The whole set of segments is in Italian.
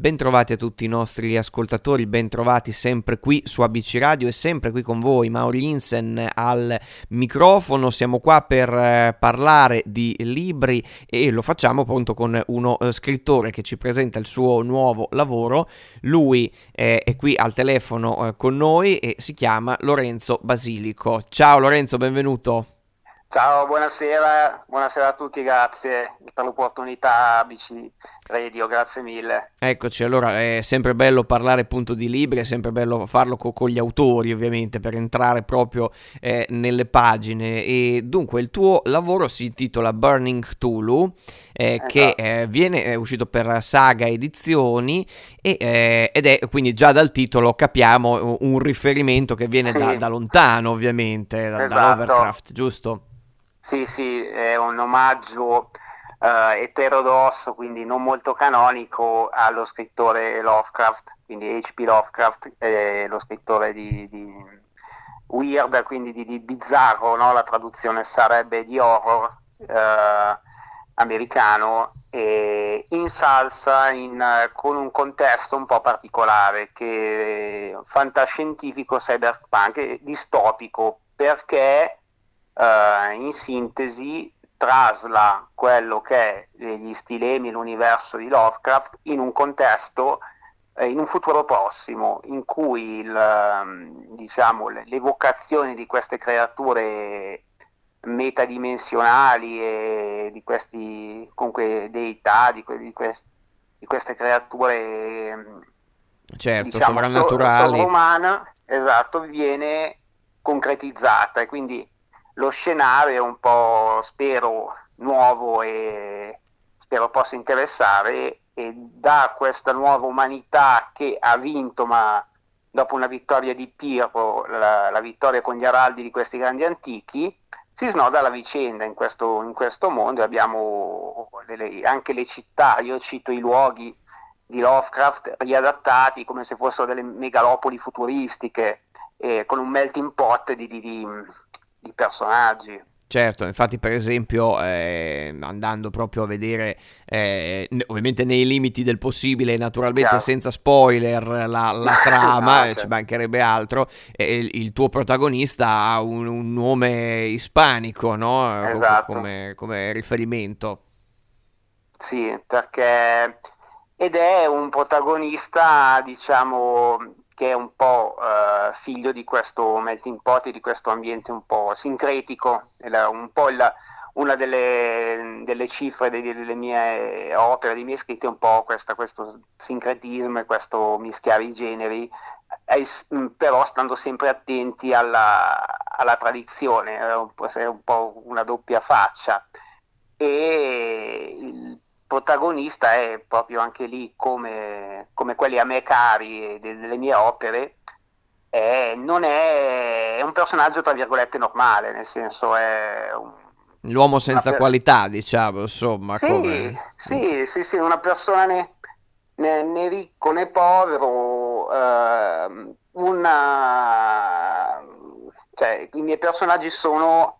Bentrovati a tutti i nostri ascoltatori, bentrovati sempre qui su ABC Radio e sempre qui con voi Mauri Insen al microfono. Siamo qua per eh, parlare di libri e lo facciamo appunto con uno eh, scrittore che ci presenta il suo nuovo lavoro. Lui eh, è qui al telefono con noi e si chiama Lorenzo Basilico. Ciao Lorenzo, benvenuto. Ciao, buonasera, buonasera a tutti, grazie per l'opportunità ABC Radio, grazie mille. Eccoci, allora è sempre bello parlare appunto di libri, è sempre bello farlo co- con gli autori ovviamente per entrare proprio eh, nelle pagine e dunque il tuo lavoro si intitola Burning Tulu eh, esatto. che eh, viene, è uscito per Saga Edizioni e, eh, ed è quindi già dal titolo capiamo un riferimento che viene sì. da, da, lontano ovviamente, da, esatto. da Lovecraft, giusto? Sì, sì, è un omaggio uh, eterodosso, quindi non molto canonico, allo scrittore Lovecraft, quindi H.P. Lovecraft, eh, lo scrittore di, di weird, quindi di, di bizzarro, no? la traduzione sarebbe di horror uh, americano, e in salsa in, uh, con un contesto un po' particolare, che fantascientifico, cyberpunk, distopico, perché eh, in sintesi trasla quello che è gli stilemi, l'universo di Lovecraft in un contesto, eh, in un futuro prossimo, in cui il, ehm, diciamo, l'evocazione di queste creature metadimensionali e di questi comunque deità, di, que- di, quest- di queste creature ehm, certo, diciamo, sovrannaturali, sovrumana, esatto, viene concretizzata. E quindi lo scenario è un po', spero, nuovo e spero possa interessare e da questa nuova umanità che ha vinto, ma dopo una vittoria di Pirro, la, la vittoria con gli araldi di questi grandi antichi, si snoda la vicenda in questo, in questo mondo, abbiamo le, anche le città, io cito i luoghi di Lovecraft riadattati come se fossero delle megalopoli futuristiche, eh, con un melting pot di, di, di di personaggi. Certo, infatti per esempio eh, andando proprio a vedere, eh, ovviamente nei limiti del possibile, naturalmente Chiaro. senza spoiler, la, la trama, no, certo. ci mancherebbe altro, eh, il, il, tuo protagonista ha un, un nome ispanico, no? Esatto. Come, come riferimento. Sì, perché... Ed è un protagonista, diciamo, che è un po' eh, figlio di questo melting pot, di questo ambiente un po' sincretico, un po' il, una delle, delle cifre delle, delle, mie opere, dei miei scritti è un po' questa, questo sincretismo e questo mischiare i generi, eh, però stando sempre attenti alla, alla tradizione, è un, è un po' una doppia faccia. E il protagonista è proprio anche lì come, come quelli a me cari delle mie opere, è, non è, è, un personaggio tra virgolette normale, nel senso è un, L'uomo senza per... qualità, diciamo, insomma. Sì, come... sì, sì, sì, una persona né, né, né ricco né povero, eh, una... Cioè, i miei personaggi sono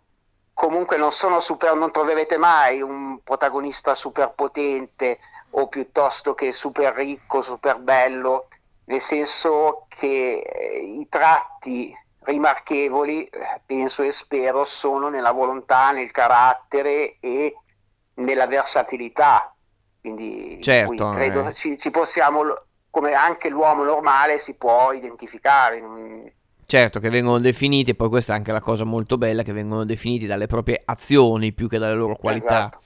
comunque non sono super, non troverete mai un protagonista super potente o piuttosto che super ricco, super bello, nel senso che eh, i tratti rimarchevoli, eh, penso e spero, sono nella volontà, nel carattere e nella versatilità. Quindi certo, credo eh. ci, ci possiamo, come anche l'uomo normale, si può identificare. Certo, che vengono definiti, e poi questa è anche la cosa molto bella, che vengono definiti dalle proprie azioni più che dalle loro qualità. Esatto.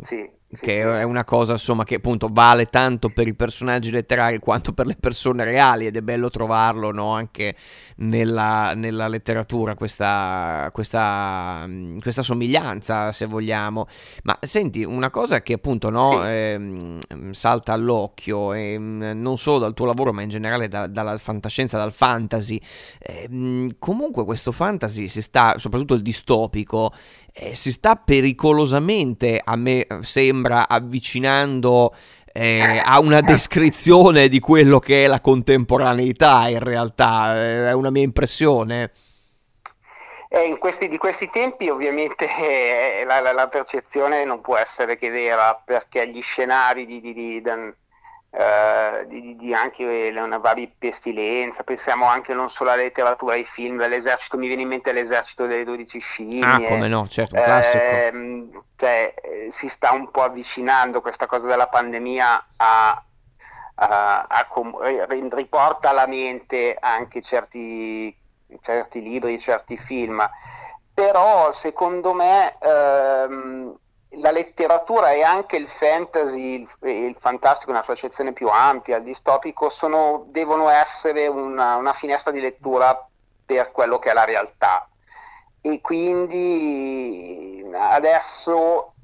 Sì, che è una cosa insomma che appunto vale tanto per i personaggi letterari quanto per le persone reali ed è bello trovarlo no? anche nella, nella letteratura questa, questa, mm, questa, somiglianza se vogliamo ma senti una cosa che appunto no, sì. eh, salta all'occhio e non solo dal tuo lavoro ma in generale da, dalla fantascienza dal fantasy eh, comunque questo fantasy si sta soprattutto il distopico eh, si sta pericolosamente, a me sembra, avvicinando eh, a una descrizione di quello che è la contemporaneità in realtà, eh, è una mia impressione. Eh, questi, di questi tempi ovviamente eh, la, la, la, percezione non può essere che vera perché gli scenari di, di, di, Uh, di, di, anche una varia pestilenza, pensiamo anche non solo alla letteratura, ai film, all'esercito, mi viene in mente l'esercito delle 12 scimmie. Ah, come no, certo, un classico. Eh, cioè, si sta un po' avvicinando questa cosa della pandemia a, a, a com- riporta alla mente anche certi, certi libri, certi film, però secondo me ehm, la letteratura e anche il fantasy, il, il fantastico una sua accezione più ampia, il distopico, sono, devono essere una, una, finestra di lettura per quello che è la realtà. E quindi adesso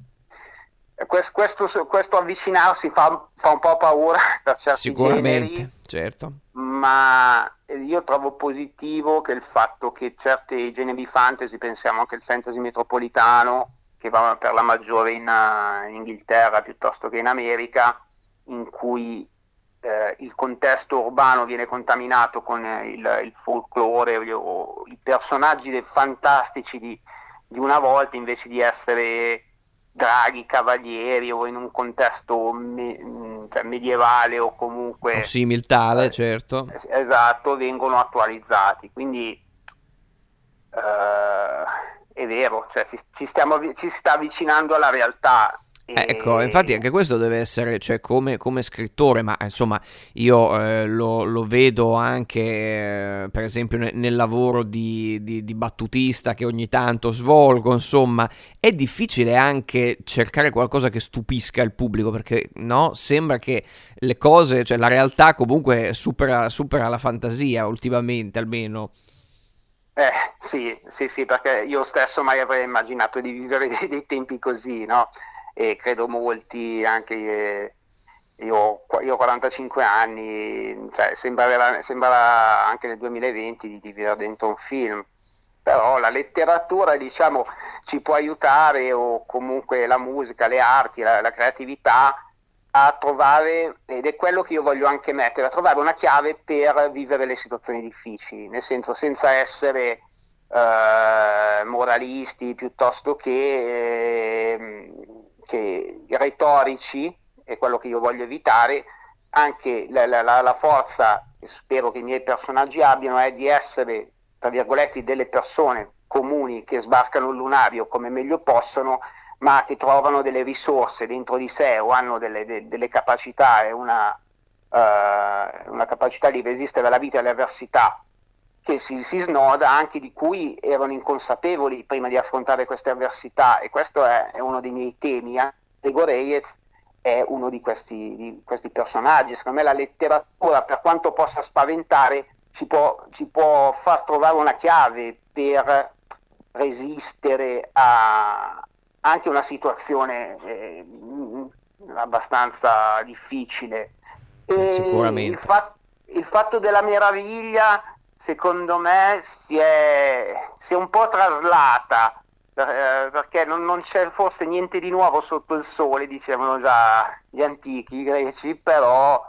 questo, questo avvicinarsi fa, fa, un po' paura per certi Sicuramente, generi, certo. ma io trovo positivo che il fatto che certi generi fantasy, pensiamo anche al fantasy metropolitano, che va per la maggiore in, in Inghilterra piuttosto che in America, in cui eh, il contesto urbano viene contaminato con il, il folklore o i personaggi fantastici di, di, una volta invece di essere draghi, cavalieri o in un contesto me, cioè medievale o comunque o similtale, eh, certo. Esatto, vengono attualizzati. Quindi eh, è vero, cioè ci, ci, stiamo, ci sta avvicinando alla realtà. E... Ecco, infatti anche questo deve essere, cioè come, come scrittore, ma insomma io eh, lo, lo, vedo anche eh, per esempio nel, nel lavoro di, di, di, battutista che ogni tanto svolgo, insomma è difficile anche cercare qualcosa che stupisca il pubblico perché no, sembra che le cose, cioè la realtà comunque supera, supera la fantasia ultimamente almeno. Eh, sì, sì, sì, perché io stesso mai avrei immaginato di vivere dei, dei tempi così, no? E credo molti, anche eh, io, io ho 45 anni, cioè, sembra, anche nel 2020 di, di vivere dentro un film, però la letteratura, diciamo, ci può aiutare o comunque la musica, le arti, la, la creatività a trovare, ed è quello che io voglio anche mettere, a trovare una chiave per vivere le situazioni difficili, nel senso senza essere eh, moralisti piuttosto che, eh, che, retorici, è quello che io voglio evitare, anche la, la, la forza, spero che i miei personaggi abbiano, è di essere, tra virgolette, delle persone comuni che sbarcano il lunario come meglio possono, ma che trovano delle risorse dentro di sé o hanno delle, de, delle capacità e una, uh, una, capacità di resistere alla vita e alle avversità che si, si, snoda, anche di cui erano inconsapevoli prima di affrontare queste avversità e questo è, è uno dei miei temi. Ego Reyes è uno di questi, di questi, personaggi. Secondo me la letteratura, per quanto possa spaventare, ci può, ci può far trovare una chiave per resistere a, anche una situazione eh, abbastanza difficile. E Sicuramente. Il, fa- il, fatto della meraviglia, secondo me, si è, si è un po' traslata. Eh, perché non, non, c'è forse niente di nuovo sotto il sole, dicevano già gli antichi i greci, però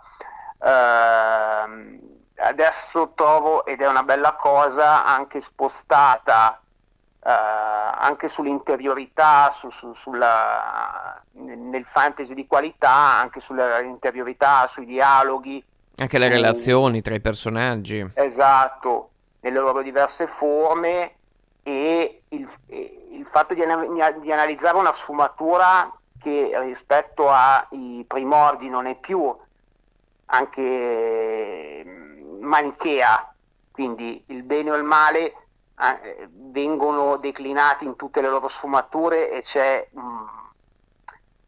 eh, adesso trovo, ed è una bella cosa, anche spostata anche sull'interiorità, su, su, sulla, nel fantasy di qualità, anche sull'interiorità, sui dialoghi. Anche le su, relazioni tra i personaggi. Esatto, nelle loro diverse forme e il, il fatto di, di, analizzare una sfumatura che rispetto ai primordi non è più anche manichea, quindi il bene o il male eh, vengono declinati in tutte le loro sfumature e c'è, mh, mm,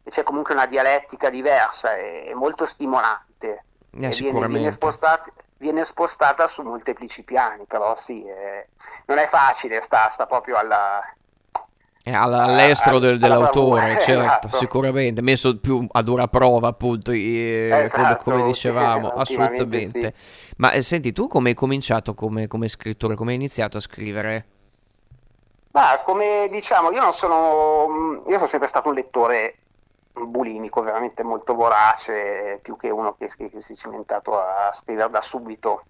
e c'è comunque una dialettica diversa, è, è molto stimolante. Eh, viene, viene, spostata, viene, spostata, su molteplici piani, però sì, è, non è facile, sta, sta proprio alla, all'estero del, dell'autore, certo, esatto. sicuramente, messo più a dura prova, appunto, eh, esatto, come, come, dicevamo, assolutamente. Sì. Ma eh, senti, tu come hai cominciato come, come scrittore, come hai iniziato a scrivere? Ma come diciamo, io non sono, io sono sempre stato un lettore bulimico, veramente molto vorace, più che uno che, che si è cimentato a scrivere da subito.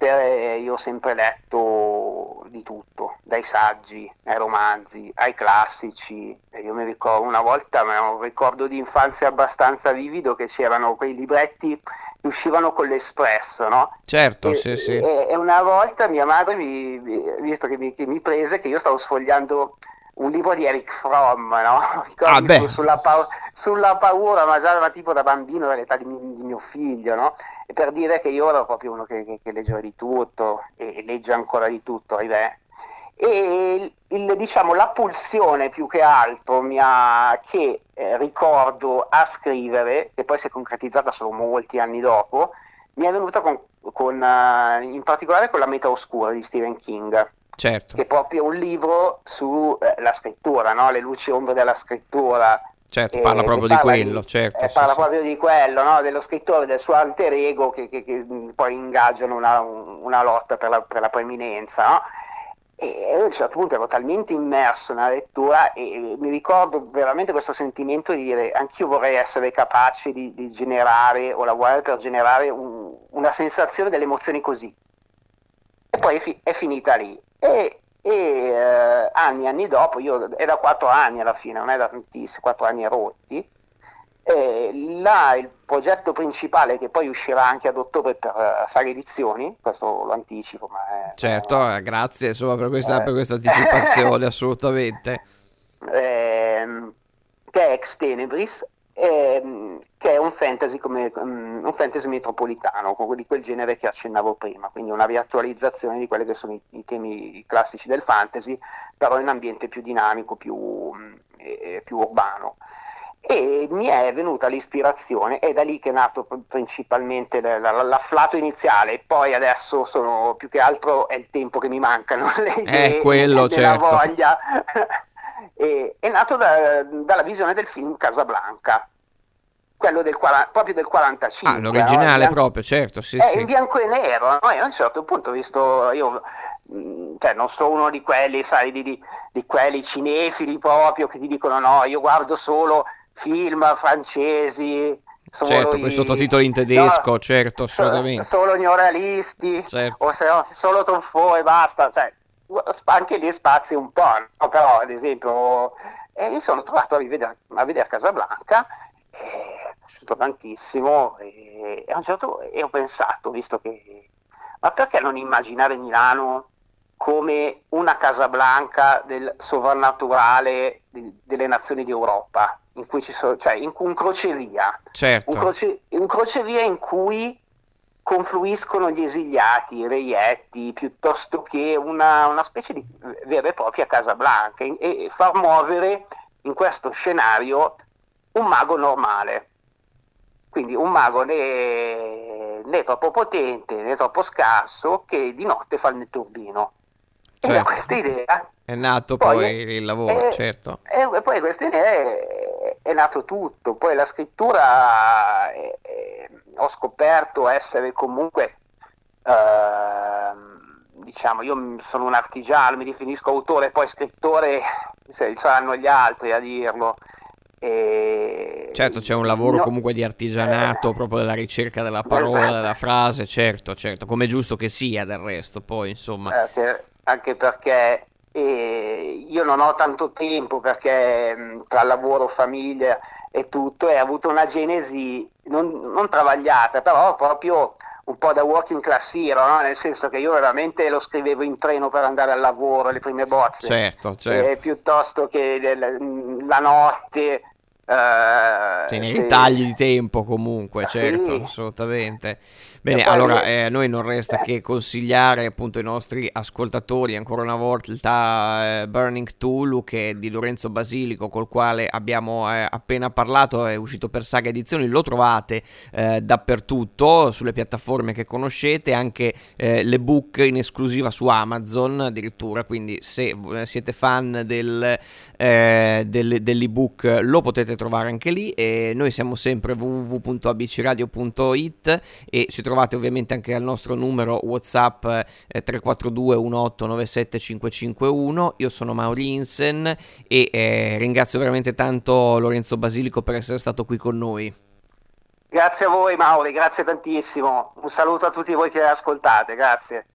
Lettere io ho sempre letto di tutto, dai saggi ai romanzi, ai classici. Io mi ricordo una volta, ma ho un ricordo di infanzia abbastanza vivido che c'erano quei libretti che uscivano con l'Espresso, no? Certo, e, sì, sì. E, e, una volta mia madre, mi, visto che mi, che mi prese, che io stavo sfogliando un libro di Eric Fromm, no? Ah, su, sulla, pa- sulla, paura, ma già da tipo da bambino, dall'età di, di, mio figlio, no? E per dire che io ero proprio uno che, che, che leggeva di tutto e, e, legge ancora di tutto, ahimè. E il, diciamo, la pulsione più che altro ha, che eh, ricordo a scrivere, che poi si è concretizzata solo molti anni dopo, mi è venuta con, con, uh, in particolare con La Meta Oscura di Stephen King certo. che è proprio un libro sulla eh, scrittura, no? le luci e ombre della scrittura. Certo, parla proprio parla di quello, di, certo. Eh, sì, parla sì. proprio di quello, no? dello scrittore, del suo alter ego che, che, che poi ingaggiano una, una lotta per la, per la preeminenza. No? E a un certo punto ero talmente immerso nella lettura e mi ricordo veramente questo sentimento di dire anch'io vorrei essere capace di, di generare o lavorare per generare un, una sensazione delle emozioni così. E poi è, fi- è finita lì. E, e eh, anni e anni dopo, io, è da quattro anni alla fine, non è da tantissimi, quattro anni rotti, e là il progetto principale che poi uscirà anche ad ottobre per uh, Saga Edizioni, questo lo anticipo, ma è, certo, eh, grazie insomma per questa, eh, per questa anticipazione assolutamente. Ehm, che è Ex Tenebris, ehm, che è un fantasy, come, um, un fantasy metropolitano, di quel genere che accennavo prima, quindi una riattualizzazione di quelli che sono i, i temi classici del fantasy, però in un ambiente più dinamico, più, eh, più urbano. E mi è venuta l'ispirazione, è da lì che è nato principalmente l'afflato iniziale, poi adesso sono più che altro è il tempo che mi mancano, le idee, è quello, certo. voglia. E, è nato da, dalla visione del film Casablanca, quello del, proprio del 45. Ah, l'originale no? proprio, certo, sì, è sì. in bianco e nero, no? e a un certo punto ho visto, io mh, cioè, non sono uno di quelli, sai, di, di, di, quelli cinefili proprio che ti dicono no, io guardo solo film francesi. Solo certo, i, con i sottotitoli in tedesco, no, certo, assolutamente. So, solo neorealisti, certo. o se no, solo Truffaut e basta, cioè, anche lì spazi un po', no? però ad esempio, eh, mi sono trovato a, rivedere, a vedere Casablanca e è piaciuto tantissimo e, e, certo, e ho pensato, visto che, ma perché non immaginare Milano come una Casablanca del sovrannaturale di, delle nazioni d'Europa, in cui ci sono, cioè in, un crocevia, certo. un, croce, un crocevia in cui confluiscono gli esiliati, i reietti, piuttosto che una, una specie di vera e propria Casablanca e, e far muovere in questo scenario un mago normale. Quindi un mago né, né, troppo potente né troppo scarso che di notte fa il netturbino. Certo. E da questa idea è nato poi, poi il lavoro, è, certo. E, e poi questa idea è, è, nato tutto. Poi la scrittura è, ho scoperto essere comunque, eh, diciamo, io sono un artigiano, mi definisco autore, poi scrittore saranno gli altri a dirlo. E... Certo, c'è un lavoro no, comunque di artigianato, eh, proprio della ricerca della parola, esatto. della frase, certo, certo, come è giusto che sia del resto, poi insomma. Anche, anche perché eh, io non ho tanto tempo perché mh, tra lavoro, famiglia e tutto, e ho avuto una genesi non, non travagliata, però proprio un po' da working class hero, no? nel senso che io veramente lo scrivevo in treno per andare al lavoro, le prime bozze, certo, certo. Eh, piuttosto che la notte. Eh, Tieni se... tagli di tempo comunque, certo, sì. assolutamente. Bene, allora eh, noi non resta che consigliare appunto ai nostri ascoltatori ancora una volta eh, Burning Tulu che è di Lorenzo Basilico col quale abbiamo eh, appena parlato, è uscito per Saga Edizioni, lo trovate eh, dappertutto sulle piattaforme che conoscete, anche eh, l'ebook in esclusiva su Amazon addirittura, quindi se siete fan del, eh, del, dell'ebook lo potete trovare anche lì. E noi siamo sempre www.abcradio.it e ci trovate ovviamente anche al nostro numero WhatsApp eh, 342 1897 551. Io sono Mauri Insen e eh, ringrazio veramente tanto Lorenzo Basilico per essere stato qui con noi. Grazie a voi Mauri, grazie tantissimo. Un saluto a tutti voi che ascoltate, grazie.